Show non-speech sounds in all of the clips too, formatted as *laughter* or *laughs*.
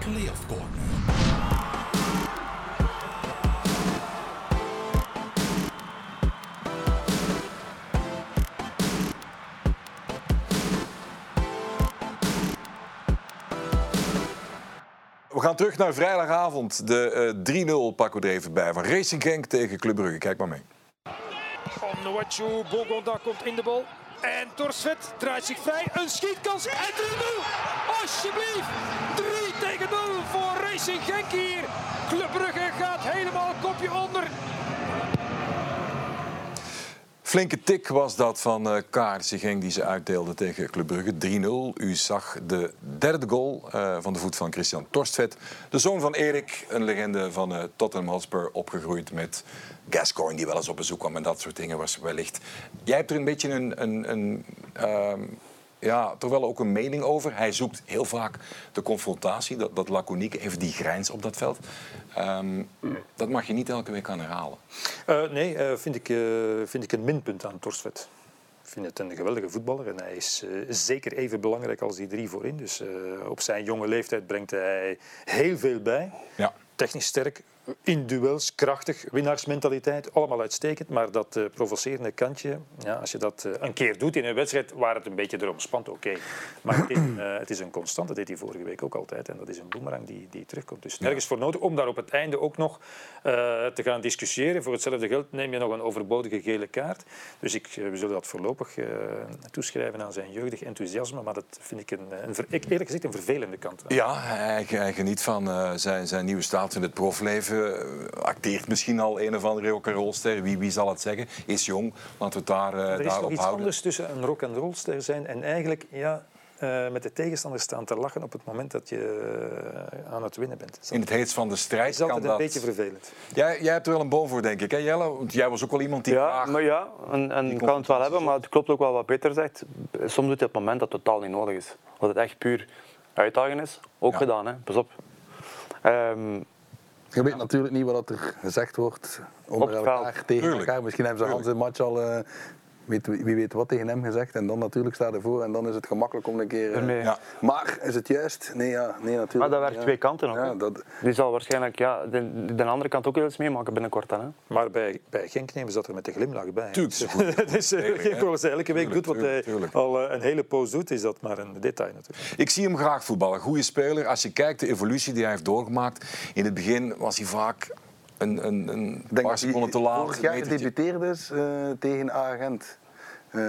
Playoff corner. We gaan terug naar vrijdagavond. De eh 3-0 pakken we er even bij van Racing Genk tegen Club Brugge. Kijk maar mee. Onuachu, Bogonda komt in de bal. En Torsvet draait zich vrij. Een schietkans en 3-0. Alsjeblieft. 3 tegen 0 voor Racing Genk hier. Club Brugge gaat helemaal kopje onder. Flinke tik was dat van eh KRC Genk die ze uitdeelde tegen Club Brugge. 3-0. U zag de derde goal eh, van de voet van Christian Torstvet. De zoon van Erik, een legende van eh, Tottenham Hotspur, opgegroeid met Gascoigne die wel eens op bezoek kwam en dat soort dingen was wellicht. Jij hebt er een beetje een, een, een ehm, ja, toch wel ook een mening over. Hij zoekt heel vaak de confrontatie, dat, dat laconieke, even die grijns op dat veld. Ehm, dat mag je niet elke week aan herhalen. Eh, nee, eh, vind, ik, eh, vind ik een minpunt aan Torsvet. Ik vind het een geweldige voetballer en hij is zeker even belangrijk als die drie voorin. Dus op zijn jonge leeftijd brengt hij heel veel bij. Ja. Technisch sterk, in duels, krachtig, winnaarsmentaliteit, allemaal uitstekend. Maar dat eh, provocerende kantje, ja, als je dat eh, een keer doet in een wedstrijd waar het een beetje erom spant, oké. Maar het is, een, eh, het is een constant, dat deed hij vorige week ook altijd. En dat is een boemerang die, die terugkomt. Dus nergens voor nodig om daar op het einde ook nog te gaan discussiëren. Voor hetzelfde geld neem je nog een overbodige gele kaart. Dus ik, we zullen dat voorlopig toeschrijven aan zijn jeugdig enthousiasme. Maar dat vind ik een, een ver- eerlijk gezegd een vervelende kant. Ja, hij, hij geniet van zijn, zijn nieuwe status in het profleven. Eh, acteert misschien al een of andere rock rolster. Wie, wie zal het zeggen? Is jong. Laten we het daar, eh Er is daarop nog iets houden. anders tussen een rock and rollster zijn en eigenlijk ja, eh, met de tegenstander staan te lachen op het moment dat je aan het winnen bent. Dat In het heetst van de strijd is altijd kan een dat... beetje vervelend. Jij, jij hebt er wel een boom voor, denk ik, hè Jelle? Want jij was ook wel iemand die Ja, graag... maar ja, en, en kan het wel hebben, maar het klopt ook wel wat Peter zegt. Soms doet hij op het moment dat het totaal niet nodig is. Dat het echt puur uitdagen is. Ook Ja. gedaan, hè. pas op. Ehm, Je weet natuurlijk niet wat er gezegd wordt onder elkaar, tegen elkaar. Misschien hebben ze Hans in match al, eh, weet, wie weet wat tegen hem gezegd. En dan natuurlijk staat ervoor en dan is het gemakkelijk om een keer... eh, Ermee. Ja. Maar is het juist? Nee, ja, nee natuurlijk. maar dat werkt ja. twee kanten ook. Ja, dat, Die zal waarschijnlijk ja, de, de andere kant ook wel eens meemaken binnenkort. Dan, hè. Maar bij, bij Genk nemen ze dat er met de glimlach bij. Tuurlijk. *laughs* Het is uh, wat hij elke week doet, wat hij tuurlijk, al eh, een hele poos doet, is dat maar een detail natuurlijk. Ik zie hem graag voetballen. Goede speler. Als je kijkt de evolutie die hij heeft doorgemaakt. In het begin was hij vaak een, een, een ik denk paar seconden te hij laat. vorig jaar gedebuteerd is eh, tegen Agent. Eh,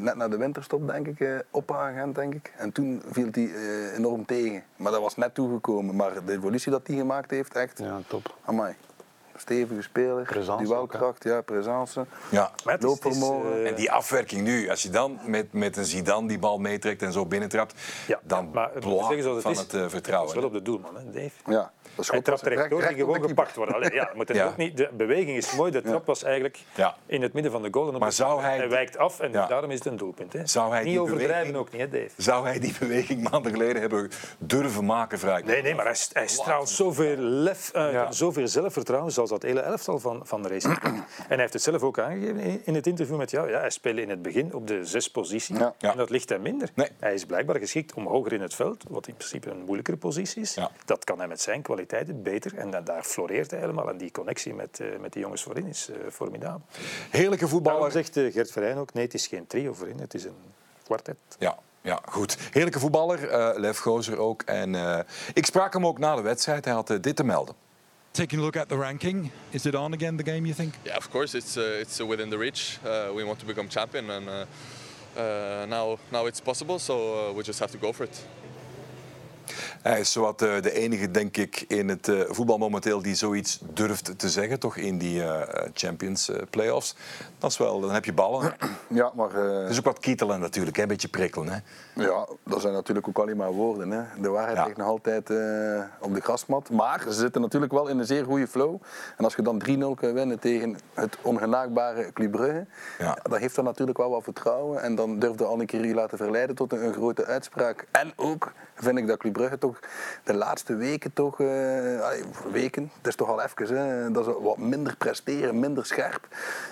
net na de winterstop, denk ik, eh, op Agent, denk ik. En toen viel hij enorm tegen. Maar dat was net toegekomen. Maar de evolutie dat hij gemaakt heeft, echt, Ja, top. amai. Stevige speler, Presence duelkracht, ja, presence. Ja. Loopvermogen. eh, En die afwerking nu, als je dan met, met een Zidane die bal meetrekt en zo binnentrapt, ja, dan maar het blaft zeggen zoals van is, het eh, Dat vertrouwen. is wel op de doelman, hè, Dave. Ja, dat Hij trapt er echt door, die recht gewoon gepakt worden. Allee, ja, moet het Ja. ook niet, de beweging is mooi, de trap was eigenlijk Ja. in het midden van de goal. En op Maar zou hij- hij wijkt af en Ja. daarom is het een doelpunt. Hè. Zou hij niet die overdrijven beweging- ook niet, hè, Dave. Zou hij die beweging maanden geleden hebben durven maken vrij? Nee, nee, maar hij, hij straalt zoveel lef uit, Ja. zoveel zelfvertrouwen, zoals dat hele elftal van, van Racing. Genk. *clears throat* en hij heeft het zelf ook aangegeven in- het interview met jou. Ja, hij speelde in het begin op de zes positie. Ja. En dat ligt hem minder. Nee. Hij is blijkbaar geschikt om hoger in het veld, wat in principe een moeilijkere positie is. Ja. Dat kan hij met zijn kwaliteiten beter. En dan, daar floreert hij helemaal. En die connectie met, eh, met die jongens voorin is eh, formidabel. Heerlijke Daarom voetballer. zegt eh, Gert Verheyen ook, nee, het is geen trio voorin, het is een kwartet. Ja, ja, goed. Heerlijke voetballer, eh Lev Gozer ook. En ik sprak hem ook na de wedstrijd. Hij had dit te melden. Taking a look at the ranking, is it on again the game, you think? Yeah, of course, it's uh, it's within the reach. Uh, we want to become champion, and uh, uh, now now it's possible. So uh, we just have to go for it. Hij is zowat eh, de enige, denk ik, in het eh, voetbal momenteel die zoiets durft te zeggen, toch in die eh, Champions Playoffs. Dat is wel, dan heb je ballen. Ja, maar Het is ook wat kietelen natuurlijk, hè? een beetje prikkelen. Hè? ja, dat zijn natuurlijk ook alleen maar woorden. Hè. De waarheid Ja. ligt nog altijd op de grasmat. Maar ze zitten natuurlijk wel in een zeer goede flow. En als je dan 3-0 kunt winnen tegen het ongenaakbare Club Brugge, Ja. dan heeft dat natuurlijk wel wat vertrouwen. En dan durfde al een keer je laten verleiden tot een, een grote uitspraak. En ook vind ik dat Club Brugge toch toch de laatste weken toch, eh, weken, het is toch al even, hè, dat ze wat minder presteren, minder scherp,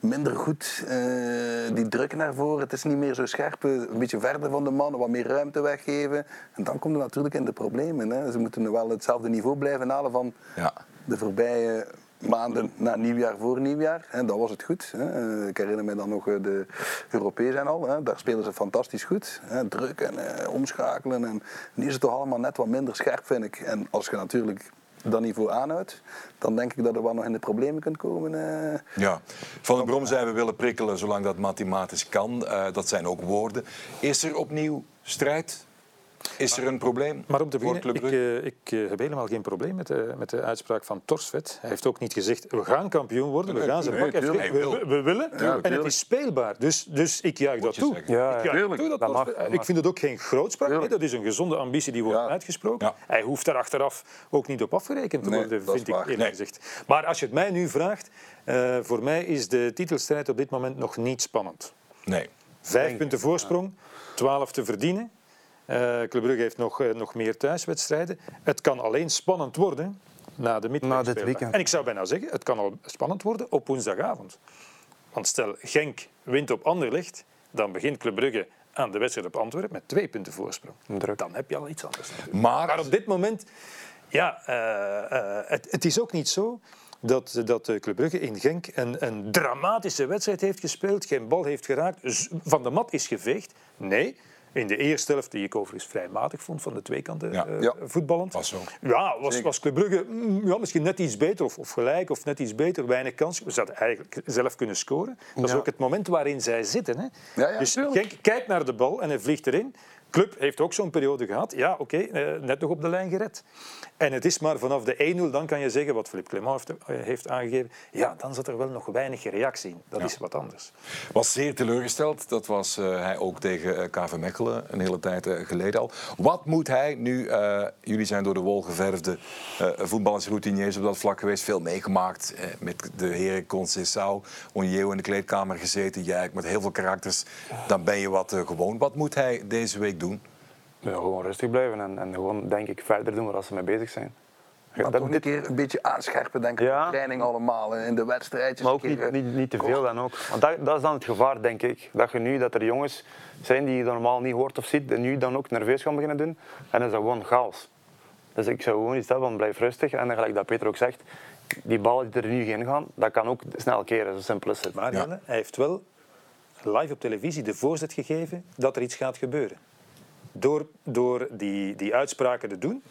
minder goed. eh, die druk naar voren, het is niet meer zo scherp, eh, een beetje verder van de mannen, wat meer ruimte weggeven. En dan komt er natuurlijk in de problemen. Hè. Ze moeten wel hetzelfde niveau blijven halen van Ja. de voorbije maanden na nieuwjaar voor nieuwjaar. Hè, dat was het goed. Hè. Eh, Ik herinner me dan nog eh, de Europees en al. Hè. Daar spelen ze fantastisch goed. Hè. Druk en eh, omschakelen. En nu is het toch allemaal net wat minder scherp, vind ik. En als je natuurlijk dat niveau aanhoudt, dan denk ik dat er wel nog in de problemen kunt komen. eh. Ja, Van den Brom zei we willen prikkelen zolang dat mathematisch kan. Eh, dat zijn ook woorden. Is er opnieuw strijd? Is er een probleem Maar om te voor beginnen, Club ik, Brugge? eh, ik eh, heb helemaal geen probleem met de, met de uitspraak van Torsvet. Hij heeft ook niet gezegd, we gaan kampioen worden, we Nee, gaan ze nee, pakken. Gezegd, we, we willen en het is speelbaar. Dus, dus ik juich dat toe. Ja, ik juich toe dat Dat mag, Ik vind het ook geen grootspraak. Nee, dat is een gezonde ambitie die wordt Ja. uitgesproken. Ja. Hij hoeft daar achteraf ook niet op afgerekend te Nee, worden, vind ik eerlijk Nee. gezegd. Maar als je het mij nu vraagt, eh, voor mij is de titelstrijd op dit moment nog niet spannend. Nee. Vijf punten voorsprong, twaalf te verdienen. Eh Club Brugge heeft nog, eh, nog meer thuiswedstrijden. Het kan alleen spannend worden na de weekend. En ik zou bijna zeggen, het kan al spannend worden op woensdagavond. Want stel, Genk wint op Anderlecht, dan begint Club Brugge aan de wedstrijd op Antwerpen met twee punten voorsprong. Druk. Dan heb je al iets anders. Maar, Maar op dit moment, ja, eh, het, het is ook niet zo dat, dat Club Brugge in Genk een, een dramatische wedstrijd heeft gespeeld, geen bal heeft geraakt, van de mat is geveegd. Nee, in de eerste helft, die ik overigens vrij matig vond van de twee kanten Ja. eh, Ja. voetballend. Was zo. Ja, was, was Club Brugge mm, ja, misschien net iets beter of, of gelijk of net iets beter, weinig kans. We zouden eigenlijk zelf kunnen scoren. Dat is ook het moment waarin zij zitten. Hè. Ja, ja, dus. Genk kijkt naar de bal en hij vliegt erin. Club heeft ook zo'n periode gehad. Ja, oké, eh, net nog op de lijn gered. En het is maar vanaf de 1-0, dan kan je zeggen, wat Philippe Clement heeft, eh, heeft aangegeven, ja, dan zat er wel nog weinig reactie in. Dat is wat anders. was zeer teleurgesteld. Dat was eh, hij ook tegen KV Mechelen een hele tijd geleden al. Wat moet hij nu... jullie zijn door de wol geverfde eh voetballers, routiniers op dat vlak geweest. Veel meegemaakt. met de heren Conceição, Onjeo in de kleedkamer gezeten. Jij met heel veel karakters. Dan ben je wat gewoon. Wat moet hij deze week doen? Ja, gewoon rustig blijven en, en gewoon, denk ik, verder doen waar ze mee bezig zijn. Ja, Maar dat- toch een dit- keer een beetje aanscherpen, denk ik. Ja. de training allemaal, en in de wedstrijdjes. Maar ook een keer, niet, eh, niet, niet te veel dan ook. Want dat, dat is dan het gevaar, denk ik. Dat je nu dat er jongens zijn die je normaal niet hoort of ziet, en nu dan ook nerveus gaan beginnen doen. En dan is dat gewoon chaos. Dus ik zou gewoon iets hebben van blijf rustig. En gelijk dat Peter ook zegt, die ballen die er nu in gaan, dat kan ook snel keren. Zo simpel is het. Maar Ja. Hij heeft wel live op televisie de voorzet gegeven dat er iets gaat gebeuren. Door, door die, die uitspraken te doen,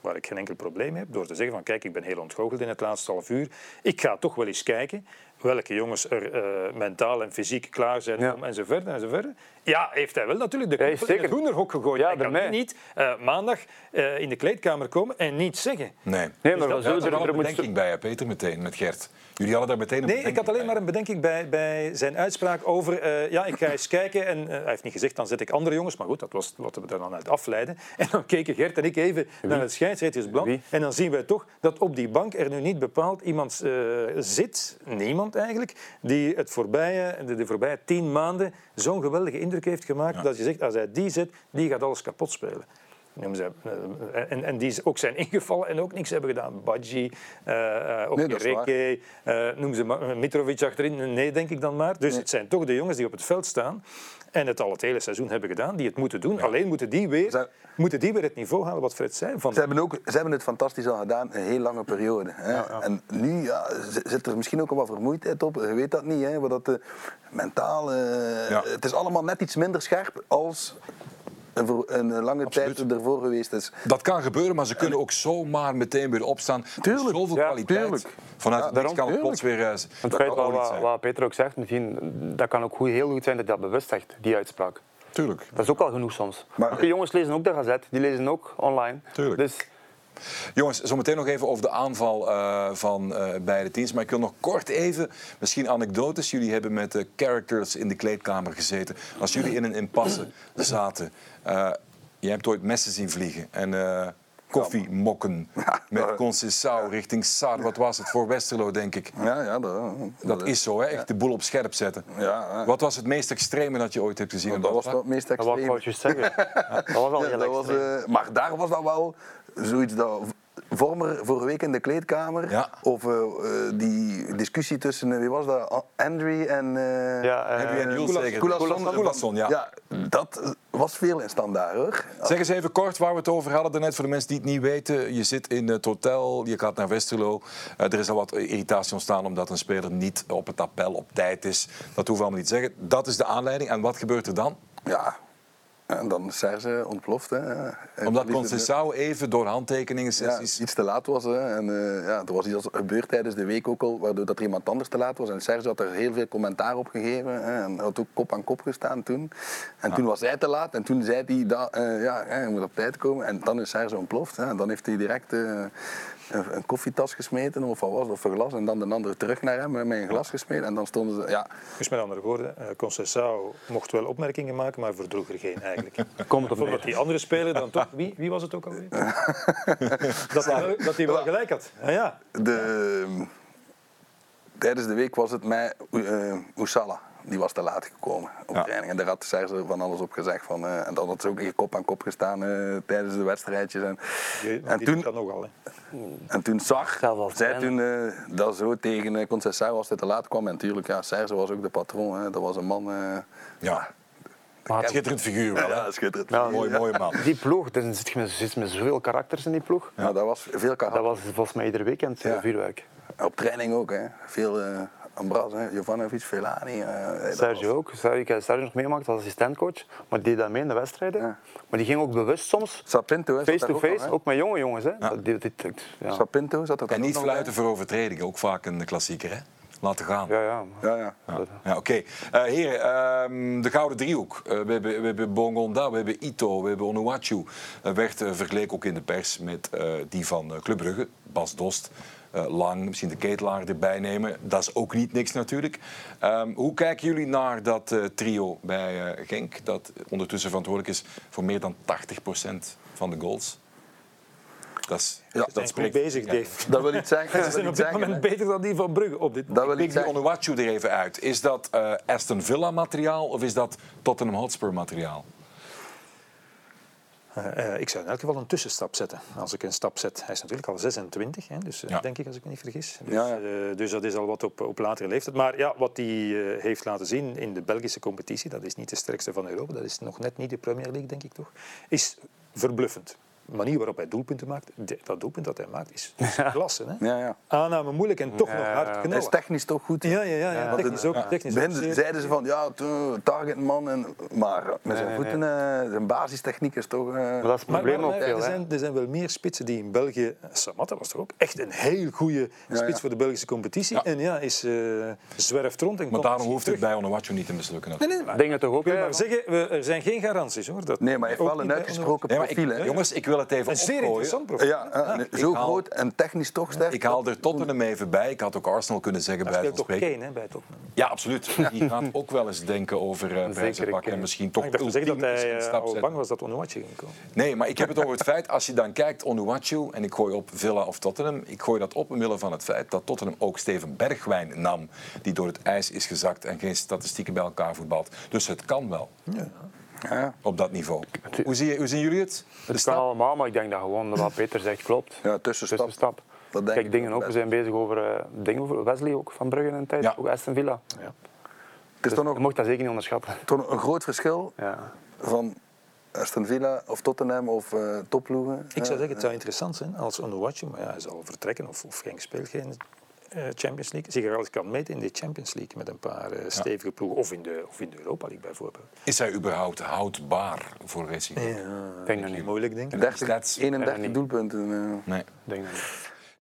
waar ik geen enkel probleem mee heb, door te zeggen van kijk, ik ben heel ontgoocheld in het laatste half uur. Ik ga toch wel eens kijken welke jongens er eh, mentaal en fysiek klaar zijn Ja. om en zo verder en zo verder. Ja, heeft hij wel natuurlijk de kop in het zeker- hoenderhok gegooid. Ja, hij kan niet eh, maandag eh, in de kleedkamer komen en niets zeggen. Nee. Nee, maar dat- we Daar zullen er er, een moet bedenking bij, hè, Peter, meteen, met Gert. Jullie hadden daar meteen een Nee, ik had alleen maar een bedenking bij, bij zijn uitspraak over... eh, ja, ik ga eens kijken. En hij heeft niet gezegd, dan zet ik andere jongens. Maar goed, dat was wat we er dan uit afleiden. *laughs* En dan keken Gert en ik even naar het scheidsrechtersblad. En dan zien wij toch dat op die bank er nu niet bepaald iemand zit, niemand eigenlijk, die het voorbije, de, de voorbije tien maanden zo'n geweldige indruk heeft gemaakt dat je zegt, als hij die zet, die gaat alles kapot spelen. Ze, eh, en, en die ook zijn ingevallen en ook niks hebben gedaan. Badji, uh, Nee, is waar. Oké, eh, noem ze maar, Mitrovic achterin. Nee, denk ik dan maar. Dus het zijn toch de jongens die op het veld staan en het al het hele seizoen hebben gedaan, die het moeten doen. Alleen moeten die, weer, Zij- moeten die weer het niveau halen wat Fred zei. Van, Ze hebben, ook, ze hebben het fantastisch al gedaan, een heel lange periode. Hè. En nu zit er misschien ook al wat vermoeidheid op. Je weet dat niet, hè, wat dat, eh, mentaal... eh, Ja. Het is allemaal net iets minder scherp als een, voor- een lange Absoluut. tijd ervoor geweest is. Dat kan gebeuren, maar ze kunnen ook zomaar meteen weer opstaan. Tuurlijk, Zoveel ja, kwaliteit. tuurlijk. Vanuit Ja, het niks daarom, kan het plots weer... eh, Het feit wat, Peter ook zegt, misschien, dat kan ook goed, heel goed zijn dat hij dat bewust zegt, die uitspraak. Tuurlijk. Dat is ook al genoeg soms. Maar- die jongens lezen ook de gazet, die lezen ook online. Tuurlijk. Dus Jongens, zometeen nog even over de aanval eh, van eh, beide teams. Maar ik wil nog kort even, misschien anekdotes. Jullie hebben met de characters in de kleedkamer gezeten. Als jullie in een impasse *clears throat* zaten. eh, je hebt ooit messen zien vliegen. En eh, koffiemokken. *laughs* Met Conceição richting Sar. Wat was het voor Westerlo, denk ik. Ja, ja, dat, Dat is zo, hè? echt de boel op scherp zetten. Ja, ja. Wat was het meest extreme dat je ooit hebt gezien? dat was wel het meest Dat wou ik wel juist zeggen. Dat was al Ja, heel dat was, eh, maar daar was dat wel zoiets dat Vormer vorige week in de kleedkamer Ja. over eh, die discussie tussen, eh, wie was dat, Andrew en... eh, Ja, eh, je en Jules. Koelasson, ja. ja. Dat was veel in standaard hoor. Zeg eens even kort waar we het over hadden daarnet voor de mensen die het niet weten. Je zit in het hotel, je gaat naar Westerlo. Eh, er is al wat irritatie ontstaan omdat een speler niet op het appel op tijd is. Dat hoeven we allemaal niet te zeggen. Dat is de aanleiding. En wat gebeurt er dan? Ja. En dan is Serge ontploft. Hè. En Omdat Conceição even door handtekeningen ja, iets te laat was. Hè. En, eh, ja, er was iets gebeurd tijdens de week ook al, waardoor dat er iemand anders te laat was. En Serge had er heel veel commentaar op gegeven. Hè. En had ook kop aan kop gestaan toen. En toen was hij te laat. En toen zei hij, dat, eh, ja, je moet op tijd komen. En dan is Serge ontploft. Hè. En dan heeft hij direct eh, een, een koffietas gesmeten, of wat was een glas. En dan de andere terug naar hem eh, met een glas gesmeten. En dan stonden ze, ja, Dus met andere woorden, eh Conceição mocht wel opmerkingen maken, maar verdroeg er geen eigenlijk. *laughs* Komt op dat die andere speler dan toch... Wie, wie was het ook alweer? *laughs* dat, hij, wel- dat hij wel gelijk had. Ah, ja. De, tijdens de week was het mij uh, Oesala. Die was te laat gekomen op Ja. training. En daar had Serge van alles op gezegd. Van, eh, en dan had ze ook in kop aan kop gestaan eh, tijdens de wedstrijdjes. En, Die, en, die toen, dat nogal. Hè. en toen zag zij toen eh, dat zo tegen uh, als hij te laat kwam. En natuurlijk, ja, Serge was ook de patroon. Hè. Dat was een man... eh, Ja, Maar schitterend figuur wel. hè? ja, schitterend. Ja, Mooi, Ja. mooie man. die ploeg, er zit je met, zit met zoveel karakters in die ploeg. Ja, dat was veel karakter. Dat was volgens mij ieder weekend Ja. vuurwerk. Op training ook. Hè. Veel uh, Ambras. Jovanovic, Velani. eh, Sergio was- ook. Sergio, ik heb Sergio nog meegemaakt als assistentcoach, maar die deed dat mee in de wedstrijden. Ja. Maar die ging ook bewust soms Sapinto, hè, zat daar ook nog, met jonge jongens. Hè. Dat, die- die- ja. Sapinto zat er dan En niet fluiten voor overtredingen. Ook vaak een klassieker, hè? Laten gaan. Ja, ja. Ja, ja. Ja, ja oké. Eh, heren, ehm, de Gouden Driehoek. Eh, we, hebben, we hebben Bongonda, we hebben Ito, we hebben Onuachu. Werd vergeleken ook in de pers met eh, die van Club Brugge. Bas Dost, Lang, misschien de ketelaar erbij nemen. Dat is ook niet niks natuurlijk. Ehm, hoe kijken jullie naar dat eh, trio bij eh, Genk... dat ondertussen verantwoordelijk is voor meer dan 80% van de goals? Dat, is, Ja, dat spreekt... bezig. Dave. Dat wil iets zeggen. Ze Dat zijn op dit zeggen, moment hè. beter dan die van Brugge. Op dit Dat wil Ik iets die er even uit. Is dat eh, Aston Villa materiaal of is dat Tottenham Hotspur materiaal? Eh, eh, ik zou in elk geval een tussenstap zetten. Als ik een stap zet, hij is natuurlijk al 26, hè, dus, eh, Ja. denk ik als ik me niet vergis. Dus, Ja, ja. dus dat is al wat op, op latere leeftijd. Maar ja, wat hij heeft laten zien in de Belgische competitie, dat is niet de sterkste van Europa, dat is nog net niet de Premier League, denk ik toch, is verbluffend. De manier waarop hij doelpunten maakt, de- dat doelpunt dat hij maakt, is, *laughs* is klasse. Hè? Ja, ja. Aanname moeilijk en toch Ja, nog hard ja. Hij knallen. is technisch toch goed. Ja, ja, ja, technisch ook. Technisch ook Begin zeer. zeiden ze van ja, targetman. En, maar met zijn nee, voeten, eh, zijn basistechniek is toch. eh, Maar dat is het probleem maar, ook maar er, hè. zijn, er zijn wel meer spitsen die in België... Samatta was toch ook echt een heel goede spits ja. voor de Belgische competitie. Ja. En ja, is eh zwerft rond en Maar daarom hoeft het terug. bij Onuachu niet te mislukken. Nee, nee, maar Dingen toch ook, maar zeggen, we, er zijn geen garanties hoor. Dat nee, maar hij heeft wel een uitgesproken profiel. jongens, ik wil het even Een zeer opgooien. interessant profiel. Ja, eh, zo haal- groot en technisch toch sterk. Ik haal er Tottenham even bij. Ik had ook Arsenal kunnen zeggen Hij bij van toch spreken. Kane hè, bij Tottenham. Ja, absoluut. Die gaat ook wel eens denken over uh, prijzen pakken en Kane. misschien toch ik dacht te zeggen dat hij een eh, stap al zetten. bang was dat Onuachu ging komen. Nee, maar ik heb het over het feit, als je dan kijkt, Onuachu, en ik gooi op Villa of Tottenham, ik gooi dat op omwille van het feit dat Tottenham ook Steven Bergwijn nam, die door het ijs is gezakt en geen statistieken bij elkaar voetbalt. Dus het kan wel, Ja, op dat niveau. Hoe, zie je, hoe zien jullie het? De Het kan stap? allemaal, maar ik denk dat gewoon wat Peter zegt klopt. ja tussenstap. Tussenstap. Dat denk Kijk, ik dingen ook. We zijn bezig over eh, dingen over Wesley ook van Brugge in een tijd. Ja. Ook Aston Villa. Het is Dus toch je nog, mocht dat zeker niet onderschatten. toch een groot verschil Ja. van Aston Villa of Tottenham of eh topploegen. Ik zou zeggen, het zou interessant zijn als Onuachu, maar ja, hij zal vertrekken of, of geen speelt geen Champions League, zich er al kan meten in de Champions League met een paar eh, stevige ploegen. Of in, de, of in de Europa League bijvoorbeeld. Is hij überhaupt houdbaar voor Racing? Ik denk dat niet. Moeilijk, denk ik. 30, Stats. 31 Ja, niet. doelpunten. eh. Nee. Ik denk dat niet.